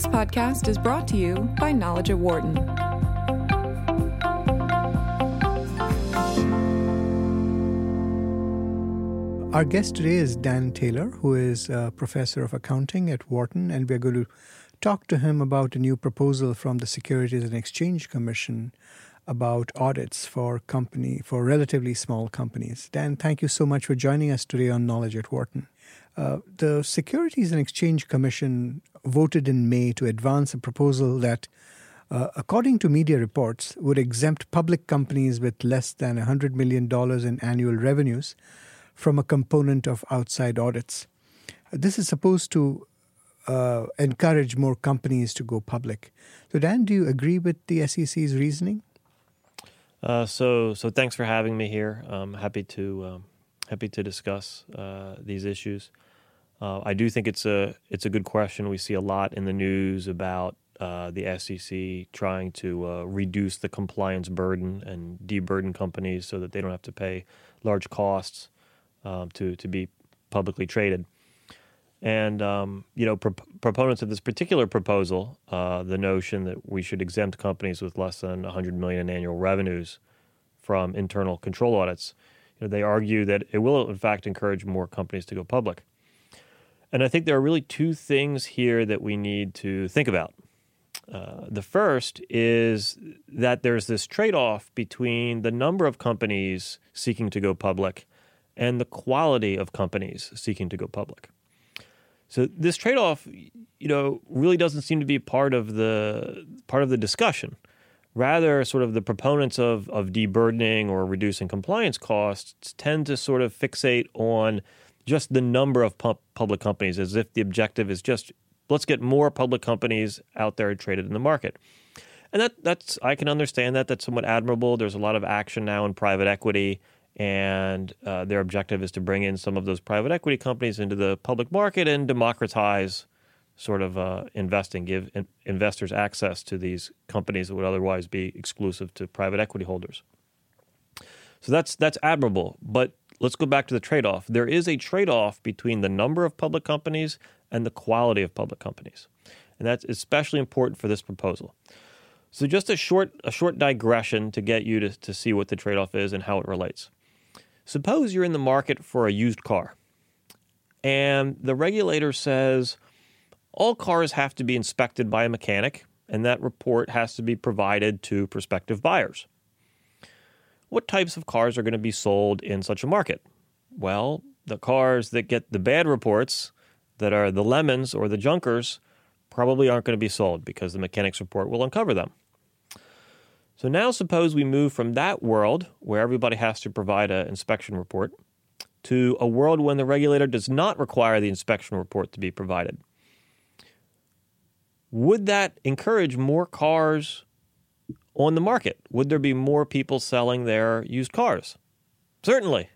This podcast is brought to you by Knowledge at Wharton. Our guest today is Dan Taylor, who is a professor of accounting at Wharton, and we're going to talk to him about a new proposal from the Securities and Exchange Commission about audits for company for relatively small companies. Dan, thank you so much for joining us today on Knowledge at Wharton. Uh, the Securities and Exchange Commission voted in May to advance a proposal that, uh, according to media reports, would exempt public companies with less than $100 million in annual revenues from a component of outside audits. This is supposed to uh, encourage more companies to go public. So, Dan, do you agree with the SEC's reasoning? Uh, so, so thanks for having me here. I'm happy to um, happy to discuss uh, these issues. Uh, I do think it's a it's a good question. We see a lot in the news about uh, the SEC trying to uh, reduce the compliance burden and deburden companies so that they don't have to pay large costs um, to to be publicly traded. And um, you know, pro- proponents of this particular proposal, uh, the notion that we should exempt companies with less than 100 million in annual revenues from internal control audits, you know, they argue that it will in fact encourage more companies to go public. And I think there are really two things here that we need to think about. Uh, the first is that there's this trade off between the number of companies seeking to go public and the quality of companies seeking to go public. So this trade off, you know, really doesn't seem to be part of the part of the discussion. Rather, sort of the proponents of of deburdening or reducing compliance costs tend to sort of fixate on just the number of pu- public companies as if the objective is just let's get more public companies out there traded in the market. And that that's I can understand that that's somewhat admirable. There's a lot of action now in private equity and uh, their objective is to bring in some of those private equity companies into the public market and democratize sort of uh, investing, give in- investors access to these companies that would otherwise be exclusive to private equity holders. So that's that's admirable, but let's go back to the trade off. There is a trade off between the number of public companies and the quality of public companies. And that's especially important for this proposal. So just a short a short digression to get you to, to see what the trade off is and how it relates. Suppose you're in the market for a used car and the regulator says all cars have to be inspected by a mechanic and that report has to be provided to prospective buyers what types of cars are going to be sold in such a market? Well, the cars that get the bad reports, that are the lemons or the junkers, probably aren't going to be sold because the mechanics report will uncover them. So now suppose we move from that world where everybody has to provide an inspection report to a world when the regulator does not require the inspection report to be provided. Would that encourage more cars on the market? Would there be more people selling their used cars? Certainly,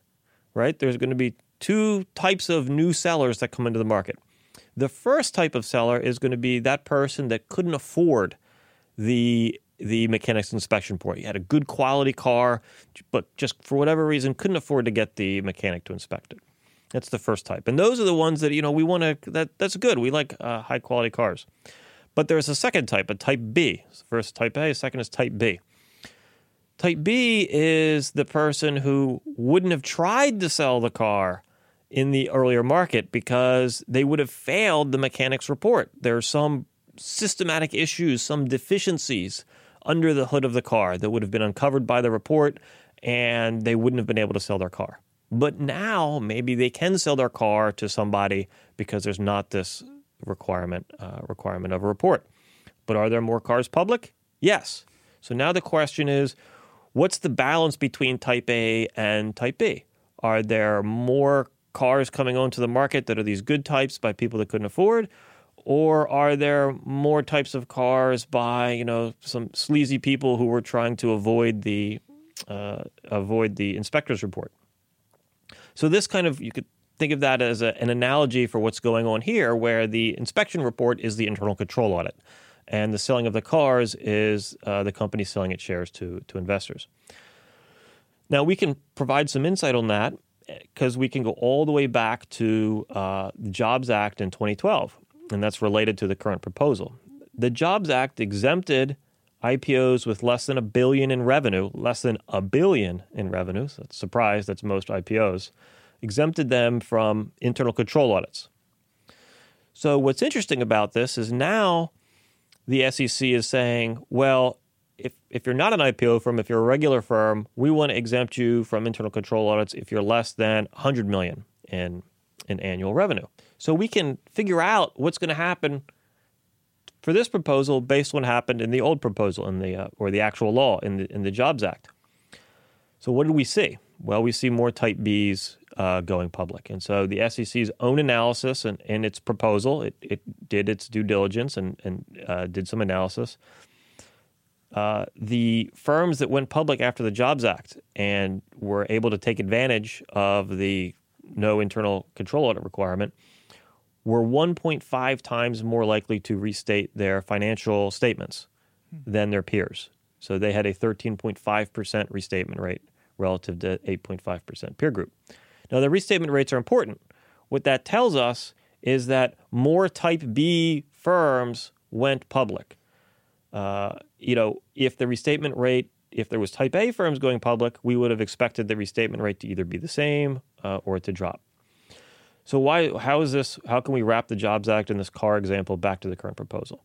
right? There's going to be two types of new sellers that come into the market. The first type of seller is going to be that person that couldn't afford the the mechanic's inspection report. He had a good quality car, but just for whatever reason couldn't afford to get the mechanic to inspect it. That's the first type, and those are the ones that you know we want to. That that's good. We like uh, high quality cars. But there's a second type, a type B. First type A, second is type B. Type B is the person who wouldn't have tried to sell the car in the earlier market because they would have failed the mechanic's report. There are some systematic issues, some deficiencies under the hood of the car that would have been uncovered by the report and they wouldn't have been able to sell their car. But now maybe they can sell their car to somebody because there's not this requirement uh, requirement of a report. But are there more cars public? Yes. So now the question is, what's the balance between Type A and Type B? Are there more cars coming onto the market that are these good types by people that couldn't afford? Or are there more types of cars by you know some sleazy people who were trying to avoid the uh, avoid the inspector's report? So this kind of you could think of that as a, an analogy for what's going on here, where the inspection report is the internal control audit, and the selling of the cars is uh, the company selling its shares to to investors. Now we can provide some insight on that because we can go all the way back to uh, the Jobs Act in 2012, and that's related to the current proposal. the Jobs Act exempted IPOs with less than a billion in revenue, less than a billion in revenue. So that's surprise. That's most IPOs. Exempted them from internal control audits. So what's interesting about this is now the SEC is saying, well, if if you're not an IPO firm, if you're a regular firm, we want to exempt you from internal control audits if you're less than 100 million in in annual revenue. So we can figure out what's going to happen for this proposal based on what happened in the old proposal in the uh, or the actual law in the in the Jobs Act. So what did we see? Well, we see more Type Bs uh, going public, and so the SEC's own analysis and, and its proposal, it, it did its due diligence and and uh, did some analysis. Uh, the firms that went public after the Jobs Act and were able to take advantage of the no internal control audit requirement were 1.5 times more likely to restate their financial statements than their peers. So they had a 13.5% restatement rate relative to 8.5% peer group. Now, the restatement rates are important. What that tells us is that more type B firms went public. Uh, you know, if the restatement rate, if there was type A firms going public, we would have expected the restatement rate to either be the same uh, or to drop. So why? How is this? How can we wrap the Jobs Act and this car example back to the current proposal?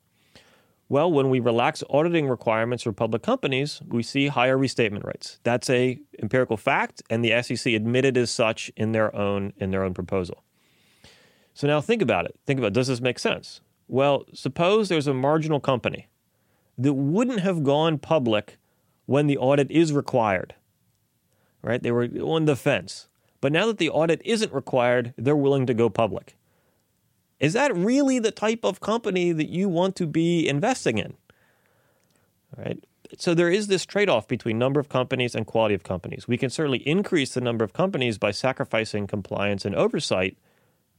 Well, when we relax auditing requirements for public companies, we see higher restatement rates. That's a empirical fact, and the SEC admitted as such in their own in their own proposal. So now think about it. Think about does this make sense? Well, suppose there's a marginal company that wouldn't have gone public when the audit is required. Right? They were on the fence. But now that the audit isn't required, they're willing to go public. Is that really the type of company that you want to be investing in? Right? So there is this trade-off between number of companies and quality of companies. We can certainly increase the number of companies by sacrificing compliance and oversight,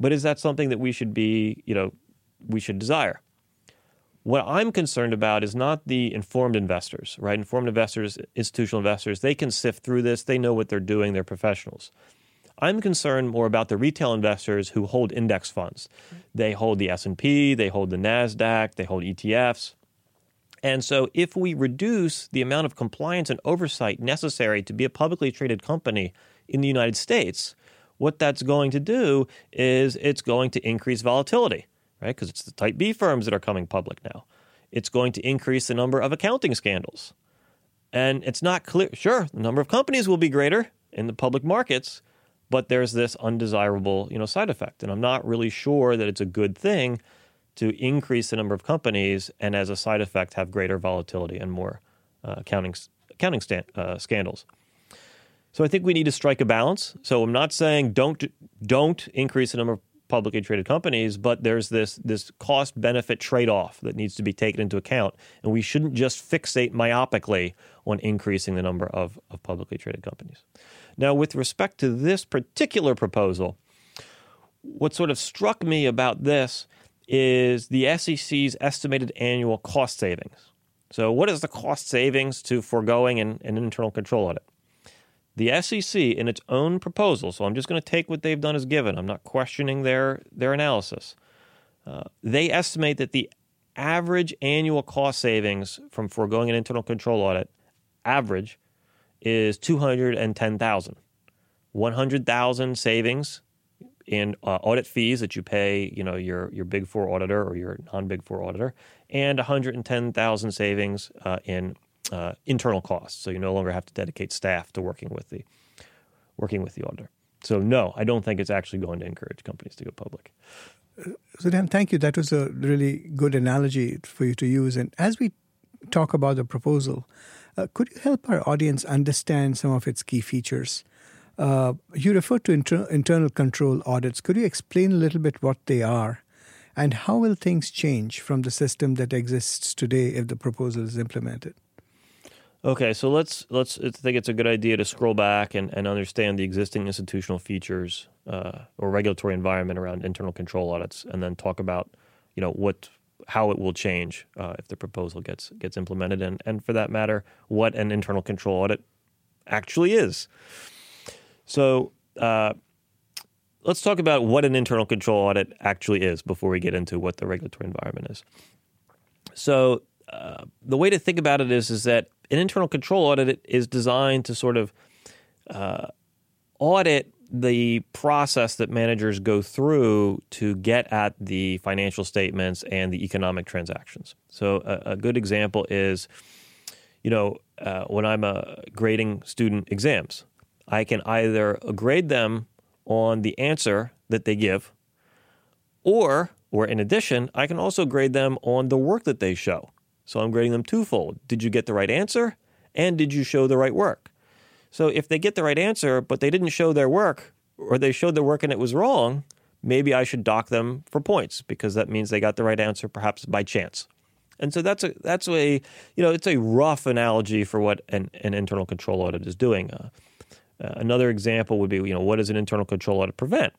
but is that something that we should be, you know, we should desire? What I'm concerned about is not the informed investors, right? Informed investors, institutional investors, they can sift through this. They know what they're doing. They're professionals. I'm concerned more about the retail investors who hold index funds. They hold the S&P, they hold the Nasdaq, they hold ETFs. And so if we reduce the amount of compliance and oversight necessary to be a publicly traded company in the United States, what that's going to do is it's going to increase volatility, right? Because it's the type B firms that are coming public now. It's going to increase the number of accounting scandals. And it's not clear, sure, the number of companies will be greater in the public markets, but there's this undesirable you know side effect and i'm not really sure that it's a good thing to increase the number of companies and as a side effect have greater volatility and more uh, accounting accounting sta- uh, scandals. So i think we need to strike a balance. So i'm not saying don't don't increase the number of publicly traded companies but there's this this cost benefit trade-off that needs to be taken into account and we shouldn't just fixate myopically on increasing the number of, of publicly traded companies now, with respect to this particular proposal, what sort of struck me about this is the SEC's estimated annual cost savings. So, what is the cost savings to foregoing an, an internal control audit? The SEC, in its own proposal, so I'm just going to take what they've done as given, I'm not questioning their, their analysis. Uh, they estimate that the average annual cost savings from foregoing an internal control audit, average, is 210,000. 100,000 savings in uh, audit fees that you pay, you know, your your Big Four auditor or your non-Big Four auditor, and 110,000 savings uh, in uh, internal costs. So you no longer have to dedicate staff to working with the working with the auditor. So no, I don't think it's actually going to encourage companies to go public. So Dan, thank you. That was a really good analogy for you to use. And as we talk about the proposal, uh, could you help our audience understand some of its key features? Uh, you referred to inter- internal control audits. Could you explain a little bit what they are? And how will things change from the system that exists today if the proposal is implemented? Okay, so let's let's I think it's a good idea to scroll back and, and understand the existing institutional features uh, or regulatory environment around internal control audits, and then talk about you know what how it will change uh, if the proposal gets gets implemented, and and for that matter, what an internal control audit actually is. So. Uh, let's talk about what an internal control audit actually is before we get into what the regulatory environment is. So uh, the way to think about it is is that an internal control audit is designed to sort of uh, audit the process that managers go through to get at the financial statements and the economic transactions. So a, a good example is, you know, uh, when I'm uh, grading student exams, I can either grade them on the answer that they give, or or in addition, I can also grade them on the work that they show. So I'm grading them twofold. Did you get the right answer? And did you show the right work? So if they get the right answer, but they didn't show their work, or they showed their work and it was wrong, maybe I should dock them for points because that means they got the right answer perhaps by chance. And so that's a that's a you know it's a rough analogy for what an, an internal control audit is doing. Uh, uh, another example would be you know what does an internal control audit prevent?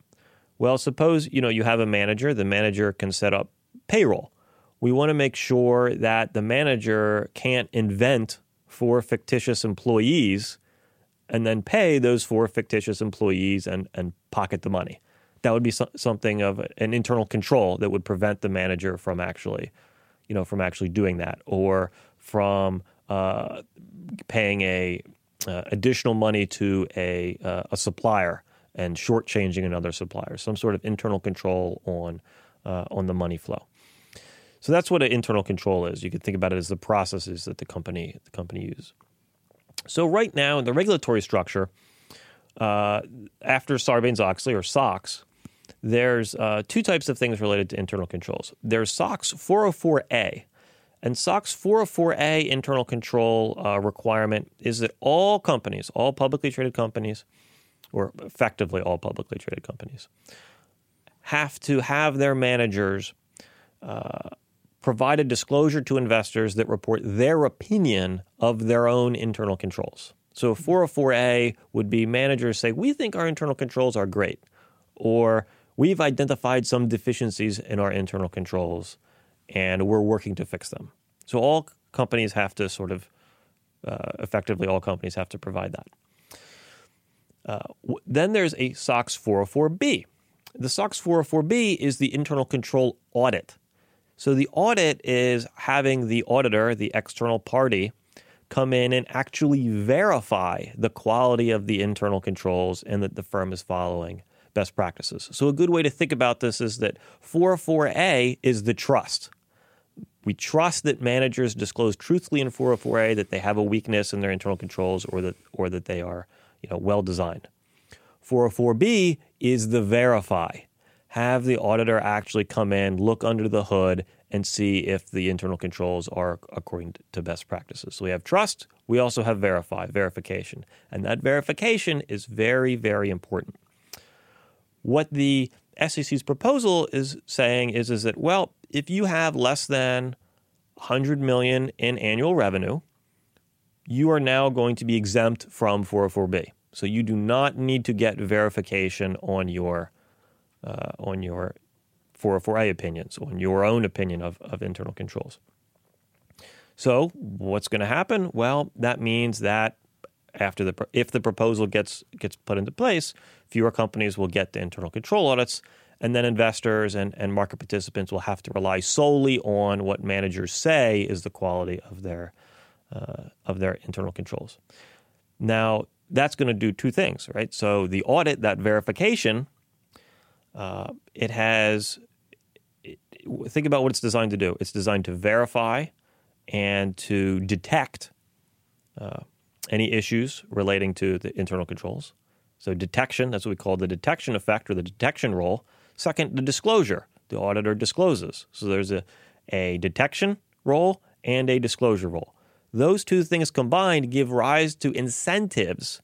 Well, suppose you know you have a manager. The manager can set up payroll. We want to make sure that the manager can't invent four fictitious employees and then pay those four fictitious employees and, and pocket the money. That would be so, something of an internal control that would prevent the manager from actually, you know, from actually doing that or from uh, paying a uh, additional money to a uh, a supplier and shortchanging another supplier. Some sort of internal control on uh, on the money flow. So that's what an internal control is. You could think about it as the processes that the company the company uses. So right now in the regulatory structure, uh, after Sarbanes Oxley or SOX, there's uh, two types of things related to internal controls. There's SOX 404A, and SOX 404A internal control uh, requirement is that all companies, all publicly traded companies, or effectively all publicly traded companies, have to have their managers uh, provide a disclosure to investors that report their opinion of their own internal controls. So 404A would be managers say, We think our internal controls are great, or we've identified some deficiencies in our internal controls and we're working to fix them. So all companies have to sort of, uh, effectively, all companies have to provide that. Uh, w- then there's a SOX 404B. The SOX 404B is the internal control audit. So the audit is having the auditor, the external party, come in and actually verify the quality of the internal controls and that the firm is following best practices. So a good way to think about this is that 404A is the trust. We trust that managers disclose truthfully in 404A that they have a weakness in their internal controls or that or that they are, you know, well designed. 404B is the verify have the auditor actually come in, look under the hood, and see if the internal controls are according to best practices. So we have trust, we also have verify, verification. And that verification is very, very important. What the SEC's proposal is saying is, is that, well, if you have less than 100 million in annual revenue, you are now going to be exempt from 404B. So you do not need to get verification on your uh, on your 404A opinions, on your own opinion of, of internal controls. So, what's going to happen? Well, that means that after the if the proposal gets gets put into place, fewer companies will get the internal control audits, and then investors and, and market participants will have to rely solely on what managers say is the quality of their uh, of their internal controls. Now, that's going to do two things, right? So the audit, that verification, uh, it has, it, think about what it's designed to do. It's designed to verify and to detect uh, any issues relating to the internal controls. So, detection, that's what we call the detection effect or the detection role. Second, the disclosure. The auditor discloses. So, there's a, a detection role and a disclosure role. Those two things combined give rise to incentives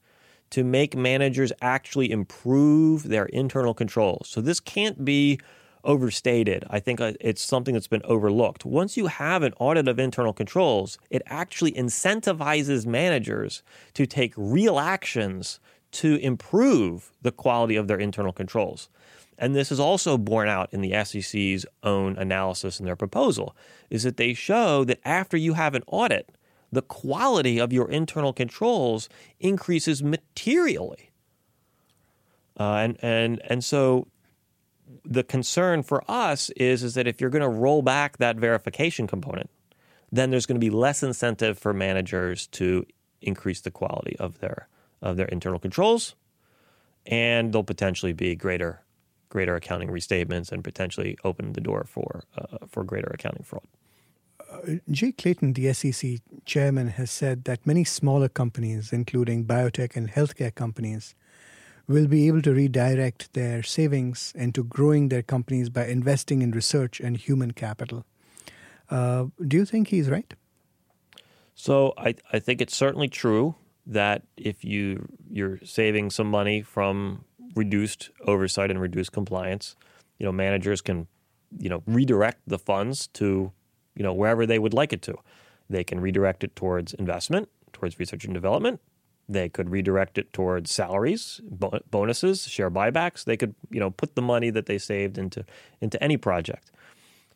to make managers actually improve their internal controls. So this can't be overstated. I think uh, it's something that's been overlooked. Once you have an audit of internal controls, it actually incentivizes managers to take real actions to improve the quality of their internal controls. And this is also borne out in the SEC's own analysis in their proposal, is that they show that after you have an audit, the quality of your internal controls increases materially. Uh, and and and so the concern for us is is that if you're going to roll back that verification component, then there's going to be less incentive for managers to increase the quality of their of their internal controls, and there'll potentially be greater greater accounting restatements and potentially open the door for uh, for greater accounting fraud. Uh, Jay Clayton, the SEC chairman, has said that many smaller companies, including biotech and healthcare companies, will be able to redirect their savings into growing their companies by investing in research and human capital. Uh, do you think he's right? So I, I think it's certainly true that if you you're saving some money from reduced oversight and reduced compliance, you know managers can you know redirect the funds to you know wherever they would like it to. They can redirect it towards investment, towards research and development. They could redirect it towards salaries, bonuses, share buybacks. They could you know put the money that they saved into into any project.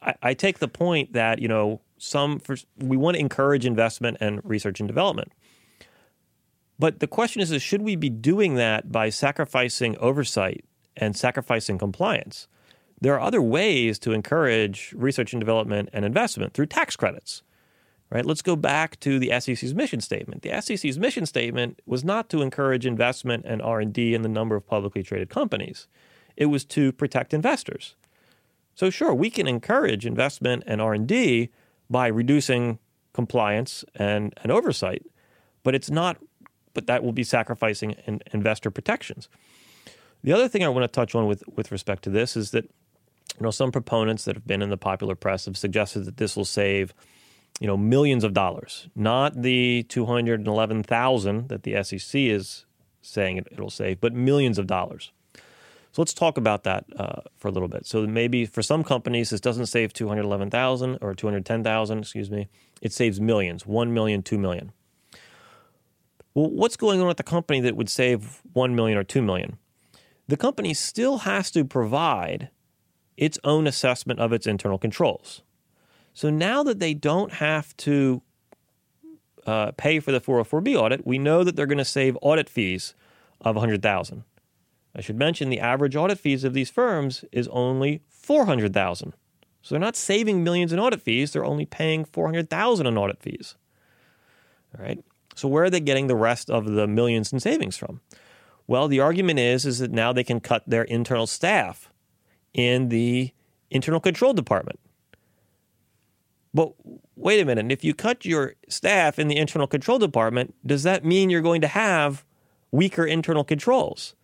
I, I take the point that you know some for, we want to encourage investment and research and development. But the question is, is should we be doing that by sacrificing oversight and sacrificing compliance? There are other ways to encourage research and development and investment through tax credits. Right? Let's go back to the SEC's mission statement. The SEC's mission statement was not to encourage investment and R&D in the number of publicly traded companies. It was to protect investors. So sure, we can encourage investment and R&D by reducing compliance and, and oversight, but it's not but that will be sacrificing in investor protections. The other thing I want to touch on with, with respect to this is that you know some proponents that have been in the popular press have suggested that this will save you know millions of dollars, not the 211,000 that the SEC is saying it, will save, but millions of dollars. So let's talk about that uh, for a little bit. So maybe for some companies, this doesn't save 211,000 or 210,000, excuse me. It saves millions, 1 million, 2 million. Well, what's going on with the company that would save 1 million or 2 million? The company still has to provide its own assessment of its internal controls. So now that they don't have to uh, pay for the 404B audit, we know that they're going to save audit fees of 100,000. I should mention the average audit fees of these firms is only 400,000. So they're not saving millions in audit fees, they're only paying 400,000 in audit fees. All right? So where are they getting the rest of the millions in savings from? Well, the argument is is that now they can cut their internal staff in the internal control department. But wait a minute, if you cut your staff in the internal control department, does that mean you're going to have weaker internal controls?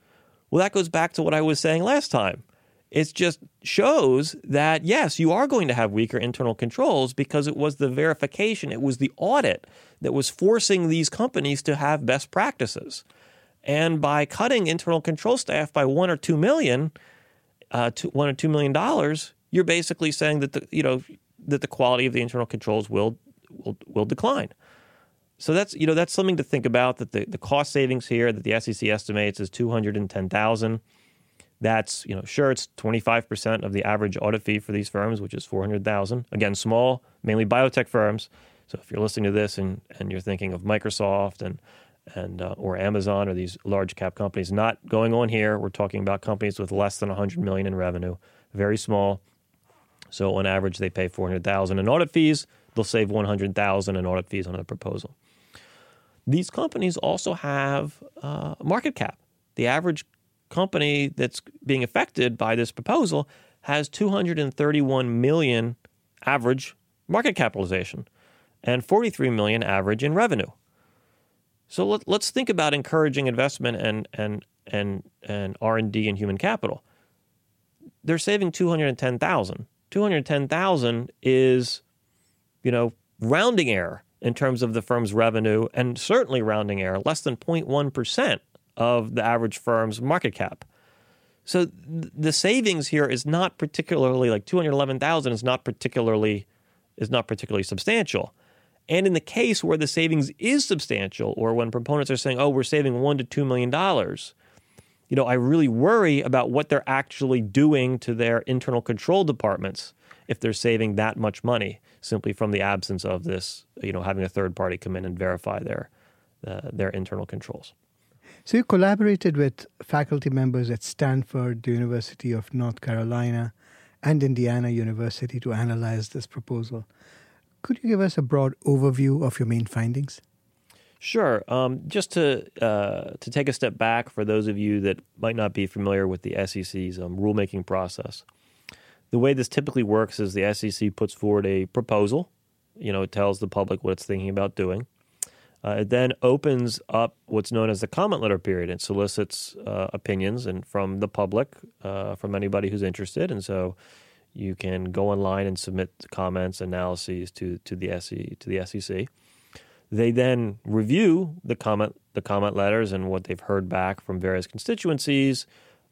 Well, that goes back to what I was saying last time. It just shows that, yes, you are going to have weaker internal controls because it was the verification, it was the audit that was forcing these companies to have best practices. And by cutting internal control staff by one or two million, uh, two, one or two million dollars, you're basically saying that the you know that the quality of the internal controls will will will decline. So that's you know that's something to think about. That the, the cost savings here that the SEC estimates is two hundred and ten thousand. That's, you know, sure, it's 25% of the average audit fee for these firms, which is 400,000. Again, small, mainly biotech firms. So if you're listening to this and, and you're thinking of Microsoft and, and uh, or Amazon or these large cap companies, not going on here. We're talking about companies with less than 100 million in revenue, very small. So on average, they pay 400,000 in audit fees. They'll save 100,000 in audit fees on a proposal. These companies also have uh, market cap. The average company that's being affected by this proposal has 231 million average market capitalization and 43 million average in revenue. So let, us think about encouraging investment and and and and R&D and human capital. They're saving 210,000. 210,000 is you know rounding error in terms of the firm's revenue and certainly rounding error less than 0.1% of the average firm's market cap. So th- the savings here is not particularly like 211,000 is not particularly is not particularly substantial. And in the case where the savings is substantial or when proponents are saying, "Oh, we're saving 1 to 2 million dollars," you know, I really worry about what they're actually doing to their internal control departments if they're saving that much money simply from the absence of this, you know, having a third party come in and verify their uh, their internal controls. So you collaborated with faculty members at Stanford, the University of North Carolina, and Indiana University to analyze this proposal. Could you give us a broad overview of your main findings? Sure. Um, just to uh, to take a step back for those of you that might not be familiar with the SEC's um, rulemaking process, the way this typically works is the SEC puts forward a proposal. You know, it tells the public what it's thinking about doing. Uh, it then opens up what's known as the comment letter period and solicits uh, opinions and from the public, uh, from anybody who's interested. And so you can go online and submit comments, analyses to to the SE to the SEC. They then review the comment the comment letters and what they've heard back from various constituencies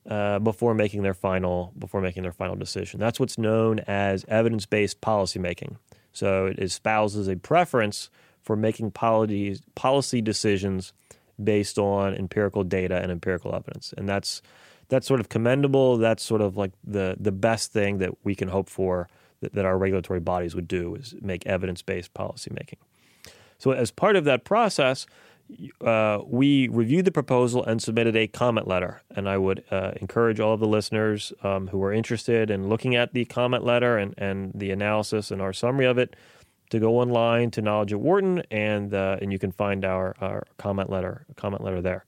uh, before making their final before making their final decision. That's what's known as evidence based policymaking. So it espouses a preference for making policy policy decisions based on empirical data and empirical evidence, and that's that's sort of commendable. That's sort of like the the best thing that we can hope for that, that our regulatory bodies would do is make evidence based policymaking. So, as part of that process, uh, we reviewed the proposal and submitted a comment letter. And I would uh, encourage all of the listeners um, who are interested in looking at the comment letter and, and the analysis and our summary of it to go online to Knowledge at Wharton, and uh, and you can find our, our comment letter comment letter there.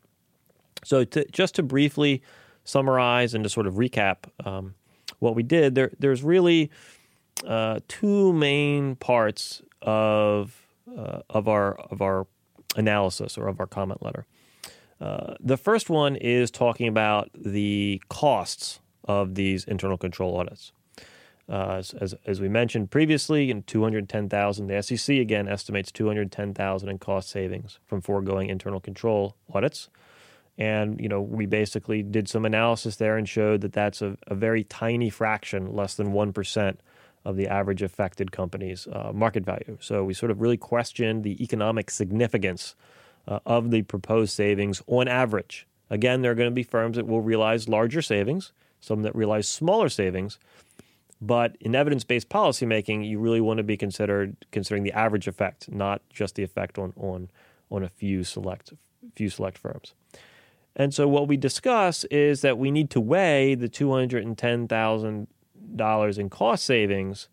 So, to, just to briefly summarize and to sort of recap um, what we did, there there's really uh, two main parts of uh, of our of our analysis or of our comment letter. Uh, the first one is talking about the costs of these internal control audits. Uh, as, as, as, we mentioned previously, in 210,000, the SEC again estimates 210,000 in cost savings from foregoing internal control audits. And you know, we basically did some analysis there and showed that that's a, a very tiny fraction, less than one percent of the average affected company's uh, market value. So we sort of really questioned the economic significance uh, of the proposed savings on average. Again, there are going to be firms that will realize larger savings, some that realize smaller savings. But in evidence-based policymaking, you really want to be considered considering the average effect, not just the effect on on on a few select few select firms. And so what we discuss is that we need to weigh the 210,000 dollars in cost savings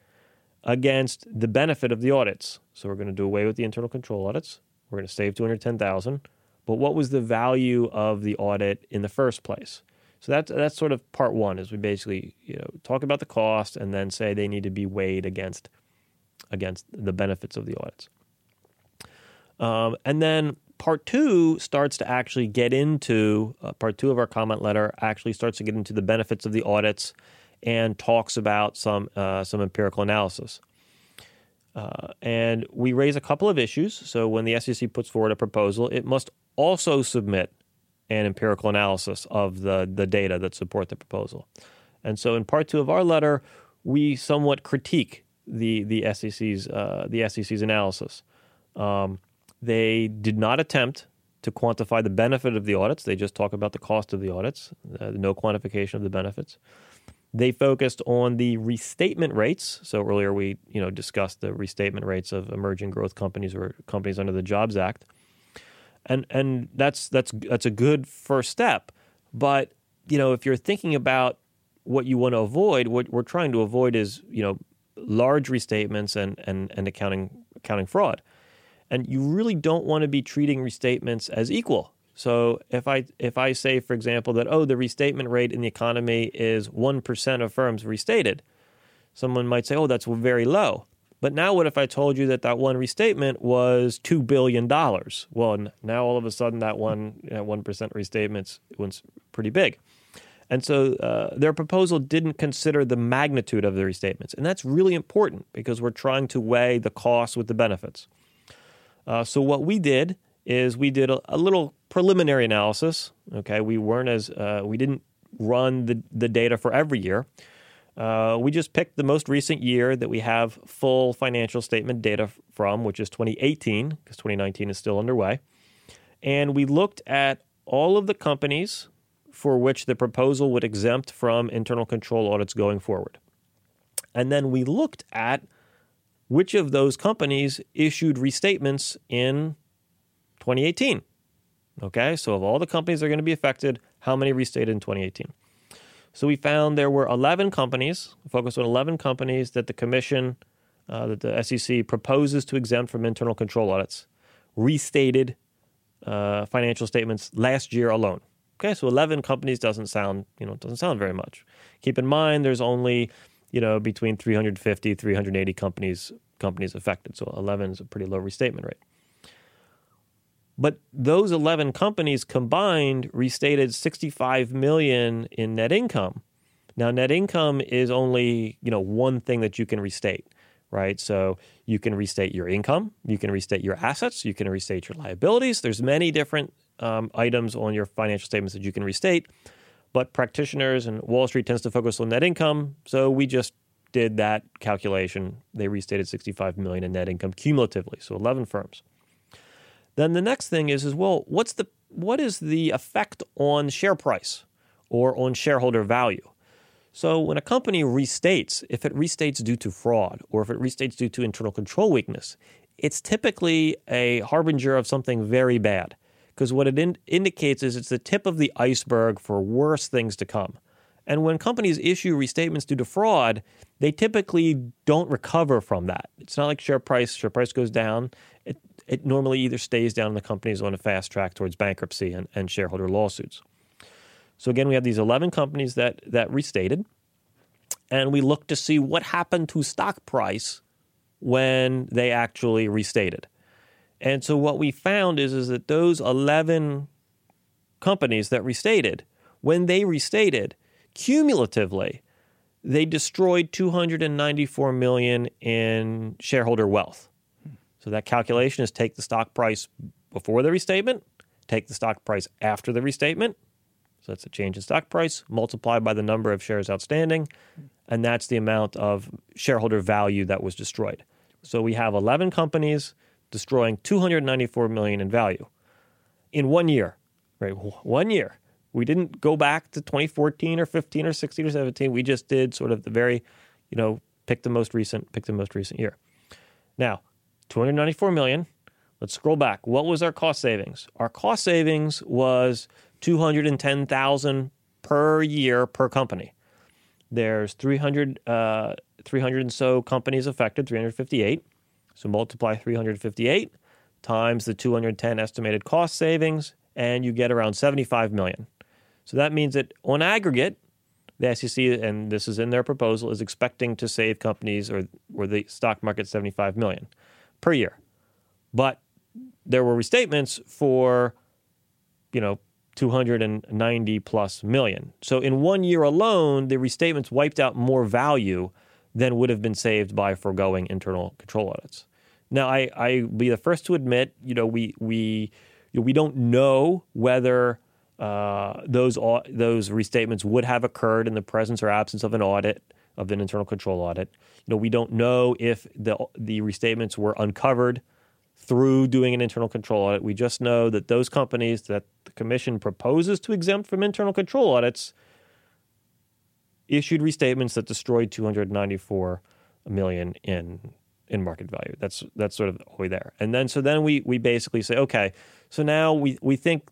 against the benefit of the audits. So we're going to do away with the internal control audits. We're going to save 210,000. But what was the value of the audit in the first place? So that's that's sort of part one is we basically you know talk about the cost and then say they need to be weighed against against the benefits of the audits. Um, and then part two starts to actually get into uh, part two of our comment letter actually starts to get into the benefits of the audits and talks about some uh, some empirical analysis. Uh, and we raise a couple of issues. So when the SEC puts forward a proposal, it must also submit an empirical analysis of the the data that support the proposal. And so in part two of our letter, we somewhat critique the the SEC's uh, the SEC's analysis. Um, they did not attempt to quantify the benefit of the audits. They just talk about the cost of the audits, uh, no quantification of the benefits. They focused on the restatement rates. So earlier we, you know, discussed the restatement rates of emerging growth companies or companies under the Jobs Act. And and that's that's that's a good first step. But, you know, if you're thinking about what you want to avoid, what we're trying to avoid is, you know, large restatements and and, and accounting accounting fraud. And you really don't want to be treating restatements as equal. So if I if I say, for example, that oh the restatement rate in the economy is one percent of firms restated, someone might say, oh that's very low. But now what if I told you that that one restatement was two billion dollars? Well, now all of a sudden that one one you restatements was pretty big. And so uh, their proposal didn't consider the magnitude of the restatements. And that's really important because we're trying to weigh the costs with the benefits. Uh, so what we did is we did a, a little preliminary analysis. Okay, we weren't as uh, we didn't run the the data for every year. Uh, we just picked the most recent year that we have full financial statement data from, which is 2018, because 2019 is still underway. And we looked at all of the companies for which the proposal would exempt from internal control audits going forward. And then we looked at which of those companies issued restatements in 2018. Okay, so of all the companies that are going to be affected, how many restated in 2018? So we found there were 11 companies, focused on 11 companies that the commission uh, that the SEC proposes to exempt from internal control audits restated uh, financial statements last year alone. Okay, so 11 companies doesn't sound, you know, doesn't sound very much. Keep in mind there's only, you know, between 350, 380 companies companies affected. So 11 is a pretty low restatement rate. But those 11 companies combined restated 65 million in net income. Now net income is only, you know, one thing that you can restate, right? So you can restate your income, you can restate your assets, you can restate your liabilities. There's many different um, items on your financial statements that you can restate. But practitioners and Wall Street tends to focus on net income, so we just did that calculation. They restated 65 million in net income cumulatively, so 11 firms. Then the next thing is is well, what's the what is the effect on share price or on shareholder value? So when a company restates, if it restates due to fraud or if it restates due to internal control weakness, it's typically a harbinger of something very bad because what it in- indicates is it's the tip of the iceberg for worse things to come. And when companies issue restatements due to fraud, they typically don't recover from that. It's not like share price. Share price goes down. It, it normally either stays down and the company is on a fast track towards bankruptcy and, and shareholder lawsuits. So again, we have these 11 companies that, that restated, and we look to see what happened to stock price when they actually restated. And so what we found is, is that those 11 companies that restated, when they restated, cumulatively, they destroyed 294 million in shareholder wealth. So that calculation is take the stock price before the restatement, take the stock price after the restatement. So that's a change in stock price multiplied by the number of shares outstanding, and that's the amount of shareholder value that was destroyed. So we have 11 companies destroying 294 million in value in one year, right? One year. We didn't go back to 2014 or 15 or 16 or 17. We just did sort of the very, you know, pick the most recent, pick the most recent year. Now, 294 million. Let's scroll back. What was our cost savings? Our cost savings was 210,000 per year per company. There's 300, uh, 300 and so companies affected, 358. So multiply 358 times the 210 estimated cost savings, and you get around 75 million. So that means that on aggregate, the SEC, and this is in their proposal, is expecting to save companies or, or the stock market 75 million per year. But there were restatements for, you know, 290 plus million. So in one year alone, the restatements wiped out more value than would have been saved by foregoing internal control audits. Now, I I be the first to admit, you know, we we we don't know whether uh, those those restatements would have occurred in the presence or absence of an audit of an internal control audit. You know, we don't know if the the restatements were uncovered through doing an internal control audit. We just know that those companies that the commission proposes to exempt from internal control audits issued restatements that destroyed 294 million in in market value. That's that's sort of the way there. And then so then we we basically say, okay, so now we we think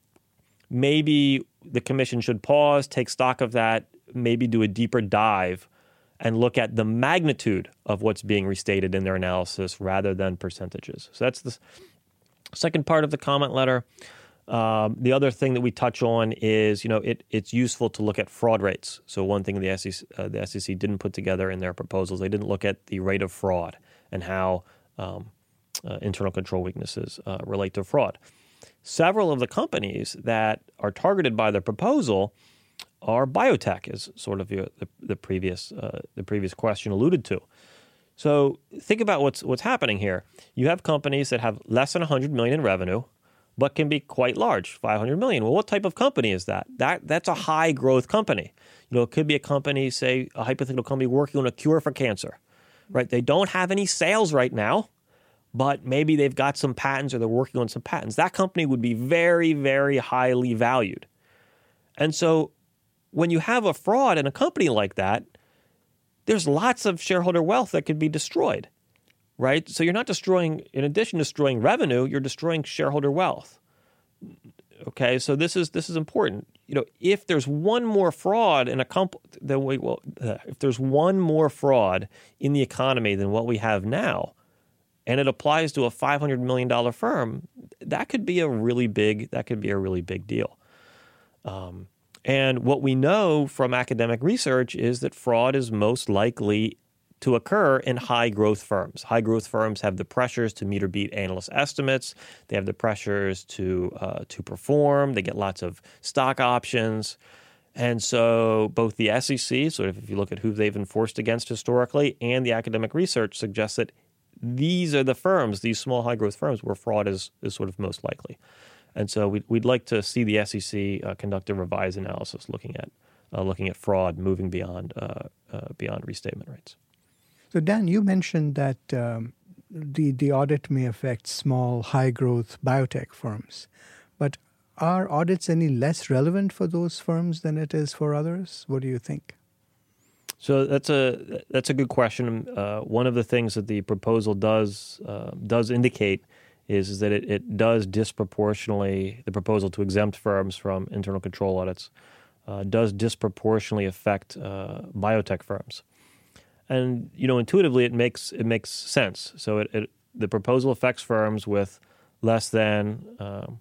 maybe the commission should pause, take stock of that, maybe do a deeper dive and look at the magnitude of what's being restated in their analysis rather than percentages. So that's the second part of the comment letter. Um, the other thing that we touch on is, you know, it, it's useful to look at fraud rates. So one thing the SEC, uh, the SEC didn't put together in their proposals, they didn't look at the rate of fraud and how um, uh, internal control weaknesses uh, relate to fraud. Several of the companies that are targeted by the proposal are biotech, as sort of the, the previous uh, the previous question alluded to. So think about what's what's happening here. You have companies that have less than 100 million in revenue but can be quite large, 500 million. Well, what type of company is that? That that's a high growth company. You know, it could be a company, say a hypothetical company working on a cure for cancer. Right? They don't have any sales right now, but maybe they've got some patents or they're working on some patents. That company would be very very highly valued. And so when you have a fraud in a company like that, there's lots of shareholder wealth that could be destroyed right? So you're not destroying, in addition to destroying revenue, you're destroying shareholder wealth. Okay, so this is this is important. you know, if there's one more fraud in a comp, then we well, uh, if there's one more fraud in the economy than what we have now, and it applies to a five hundred million dollar firm, that could be a really big that could be a really big deal. Um, and what we know from academic research is that fraud is most likely to occur in high growth firms. High growth firms have the pressures to meet or beat analyst estimates. They have the pressures to uh, to perform. They get lots of stock options. And so both the SEC, sort of if you look at who they've enforced against historically, and the academic research suggests that these are the firms, these small high growth firms, where fraud is, is sort of most likely. And so we'd, we'd like to see the SEC uh, conduct a revised analysis looking at uh, looking at fraud moving beyond uh, uh beyond restatement rates. So, Dan, you mentioned that um, the, the audit may affect small, high growth biotech firms. But are audits any less relevant for those firms than it is for others? What do you think? So that's a that's a good question. Uh, one of the things that the proposal does uh, does indicate is, is that it, it does disproportionately the proposal to exempt firms from internal control audits uh, does disproportionately affect uh, biotech firms and you know intuitively it makes it makes sense. So it, it the proposal affects firms with less than um,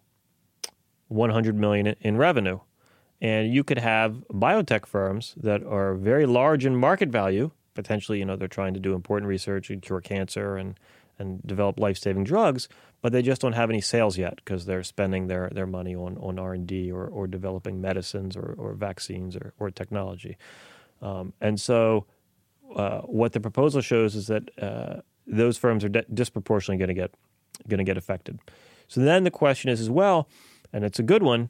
100 million in revenue, and you could have biotech firms that are very large in market value. Potentially, you know, they're trying to do important research and cure cancer and and develop life saving drugs, but they just don't have any sales yet because they're spending their, their money on, on R and D or, or developing medicines or, or vaccines or, or technology. Um, and so uh, what the proposal shows is that uh, those firms are de- disproportionately going to get going to get affected. So then the question is as well, and it's a good one.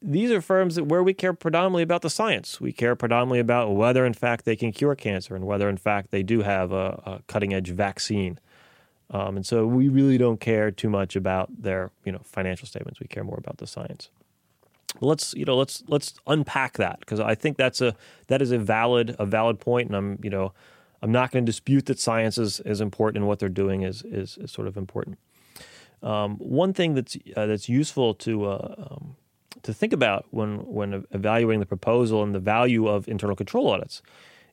These are firms that where we care predominantly about the science. We care predominantly about whether, in fact, they can cure cancer and whether, in fact, they do have a, a cutting edge vaccine. Um, and so we really don't care too much about their you know financial statements. We care more about the science let's you know let's let's unpack that because I think that's a that is a valid a valid point, and I'm you know I'm not going to dispute that science is, is important and what they're doing is is, is sort of important. Um, one thing that's uh, that's useful to uh, um, to think about when when evaluating the proposal and the value of internal control audits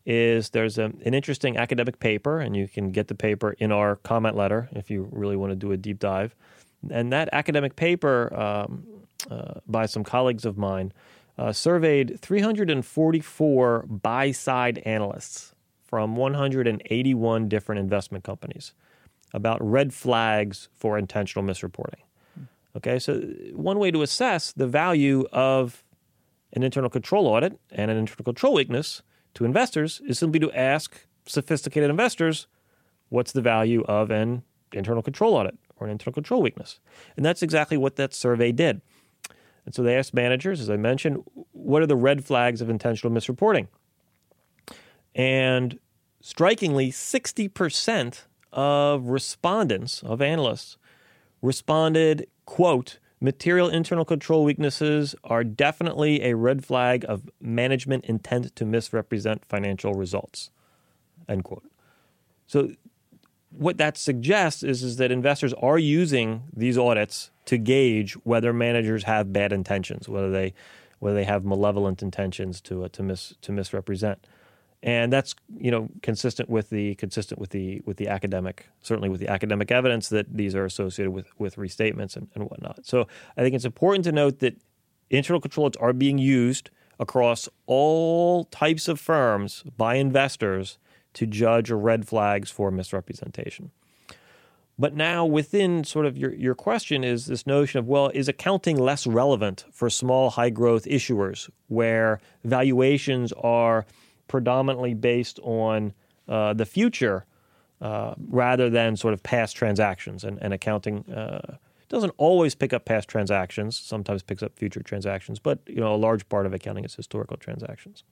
is there's a, an interesting academic paper, and you can get the paper in our comment letter if you really want to do a deep dive. And that academic paper um, by some colleagues of mine uh, surveyed 344 buy side analysts from 181 different investment companies about red flags for intentional misreporting. Okay, so one way to assess the value of an internal control audit and an internal control weakness to investors is simply to ask sophisticated investors what's the value of an internal control audit or an internal control weakness. And that's exactly what that survey did. And so they asked managers, as I mentioned, what are the red flags of intentional misreporting? And strikingly, 60% of respondents, of analysts, responded, quote, material internal control weaknesses are definitely a red flag of management intent to misrepresent financial results, end quote. So what that suggests is, is that investors are using these audits to gauge whether managers have bad intentions, whether they whether they have malevolent intentions to uh, to mis to misrepresent, and that's you know consistent with the consistent with the with the academic certainly with the academic evidence that these are associated with with restatements and, and whatnot. So I think it's important to note that internal controls are being used across all types of firms by investors to judge red flags for misrepresentation. But now, within sort of your, your question, is this notion of, well, is accounting less relevant for small, high growth issuers where valuations are predominantly based on uh, the future uh, rather than sort of past transactions? And, and accounting uh, doesn't always pick up past transactions, sometimes picks up future transactions, but you know, a large part of accounting is historical transactions.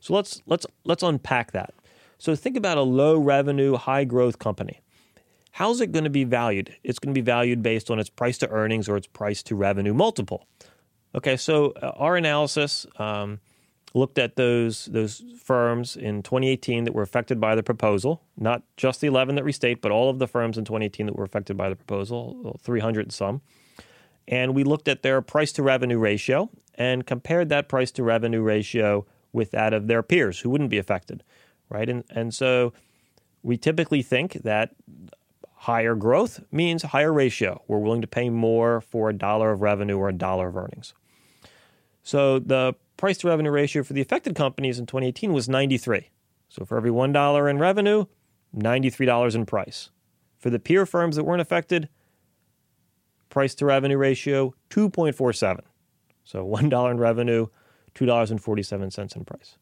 So let's, let's, let's unpack that. So think about a low revenue, high growth company. How's it going to be valued? It's going to be valued based on its price to earnings or its price to revenue multiple. Okay, so uh, our analysis um, looked at those those firms in 2018 that were affected by the proposal, not just the 11 that restate, but all of the firms in 2018 that were affected by the proposal, 300 and some. and we looked at their price to revenue ratio and compared that price to revenue ratio with that of their peers who wouldn't be affected, right? And and so we typically think that higher growth means higher ratio. We're willing to pay more for a dollar of revenue or a dollar of earnings. So the price to revenue ratio for the affected companies in 2018 was 93. So for every $1 in revenue, $93 in price. For the peer firms that weren't affected, price to revenue ratio 2.47. So $1 in revenue, $2.47 in price.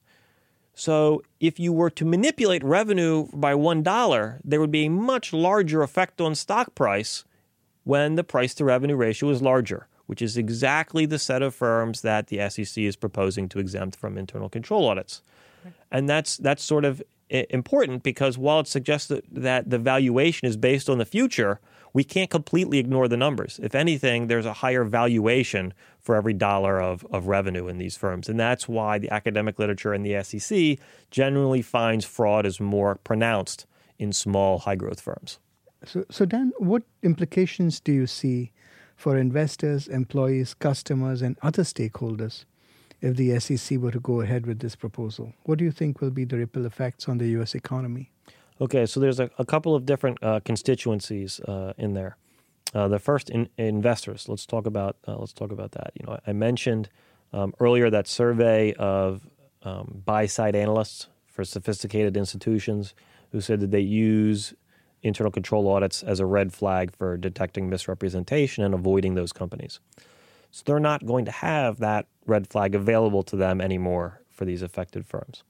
So if you were to manipulate revenue by $1, there would be a much larger effect on stock price when the price to revenue ratio is larger, which is exactly the set of firms that the SEC is proposing to exempt from internal control audits. And that's that's sort of important because while it suggests that, that the valuation is based on the future, we can't completely ignore the numbers. If anything, there's a higher valuation for every dollar of, of revenue in these firms. And that's why the academic literature and the SEC generally finds fraud is more pronounced in small, high growth firms. So, so, Dan, what implications do you see for investors, employees, customers, and other stakeholders if the SEC were to go ahead with this proposal? What do you think will be the ripple effects on the U.S. economy? Okay, so there's a, a couple of different uh, constituencies uh, in there. Uh, the first, in, investors. Let's talk about uh, let's talk about that. You know, I mentioned um, earlier that survey of um, buy side analysts for sophisticated institutions who said that they use internal control audits as a red flag for detecting misrepresentation and avoiding those companies. So they're not going to have that red flag available to them anymore for these affected firms.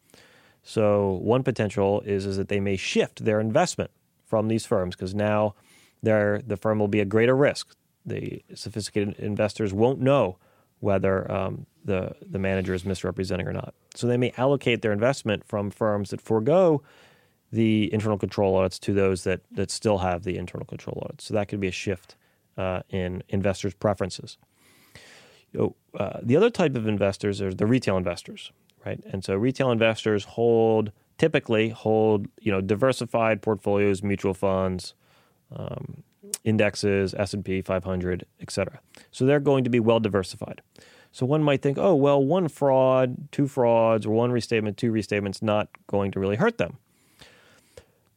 So one potential is is that they may shift their investment from these firms because now the firm will be a greater risk. The sophisticated investors won't know whether um, the the manager is misrepresenting or not. So they may allocate their investment from firms that forego the internal control audits to those that that still have the internal control audits. So that could be a shift uh, in investors' preferences. You know, uh, the other type of investors are the retail investors right? And so retail investors hold typically hold you know diversified portfolios, mutual funds, um, indexes, S and P 500, et cetera. So they're going to be well diversified. So one might think, oh well, one fraud, two frauds, or one restatement, two restatements, not going to really hurt them.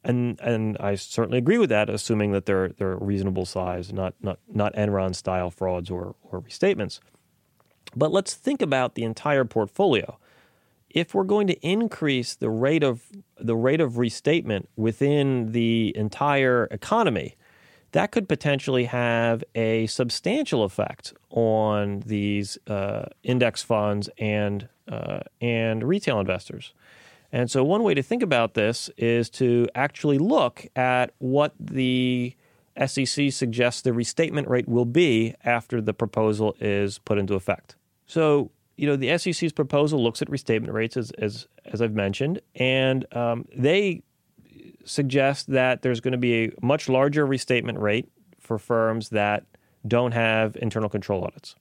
And and I certainly agree with that, assuming that they're they're reasonable size, not not not Enron style frauds or or restatements. But let's think about the entire portfolio if we're going to increase the rate of the rate of restatement within the entire economy, that could potentially have a substantial effect on these uh, index funds and uh, and retail investors. And so, one way to think about this is to actually look at what the SEC suggests the restatement rate will be after the proposal is put into effect. So, you know, the SEC's proposal looks at restatement rates, as as, as I've mentioned, and um, they suggest that there's going to be a much larger restatement rate for firms that don't have internal control audits.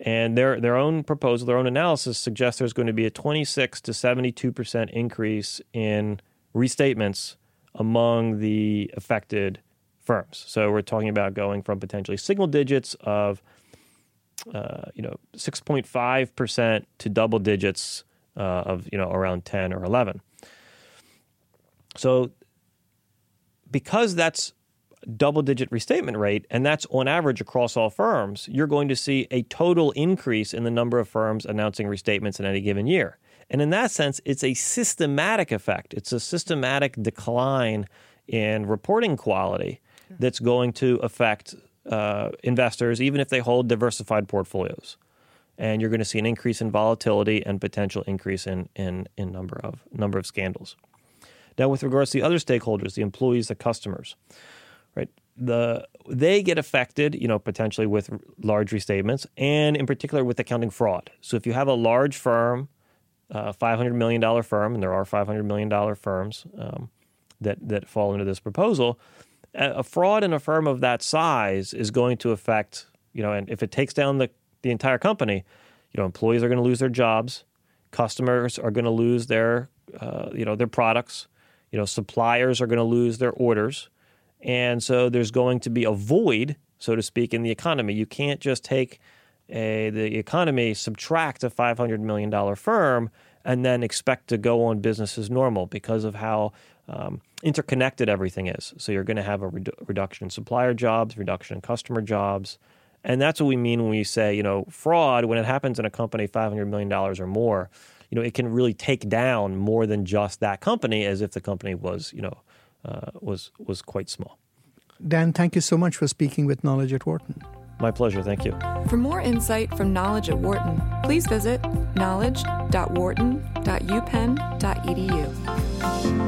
And their their own proposal, their own analysis suggests there's going to be a 26 to 72 percent increase in restatements among the affected firms. So we're talking about going from potentially single digits of uh, you know, 6.5% to double digits uh, of, you know, around 10 or 11. So because that's double digit restatement rate, and that's on average across all firms, you're going to see a total increase in the number of firms announcing restatements in any given year. And in that sense, it's a systematic effect. It's a systematic decline in reporting quality that's going to affect uh, investors, even if they hold diversified portfolios. And you're going to see an increase in volatility and potential increase in, in, in number of number of scandals. Now, with regards to the other stakeholders, the employees, the customers, right? The they get affected, you know, potentially with large restatements, and in particular with accounting fraud. So, if you have a large firm, uh, five hundred million dollar firm, and there are five hundred million dollar firms um, that that fall into this proposal, a fraud in a firm of that size is going to affect, you know, and if it takes down the, the entire company, you know, employees are going to lose their jobs, customers are going to lose their, uh, you know, their products, you know, suppliers are going to lose their orders. And so there's going to be a void so to speak, in the economy. You can't just take a, the economy, subtract a $500 million firm, and then expect to go on business as normal because of how um, interconnected everything is. So you're going to have a redu- reduction in supplier jobs, reduction in customer jobs. And that's what we mean when we say, you know, fraud, when it happens in a company $500 million or more, you know, it can really take down more than just that company as if the company was, you know, uh, was, was quite small. Dan, thank you so much for speaking with Knowledge at Wharton. My pleasure. Thank you. For more insight from Knowledge at Wharton, please visit knowledge.wharton.upenn.edu.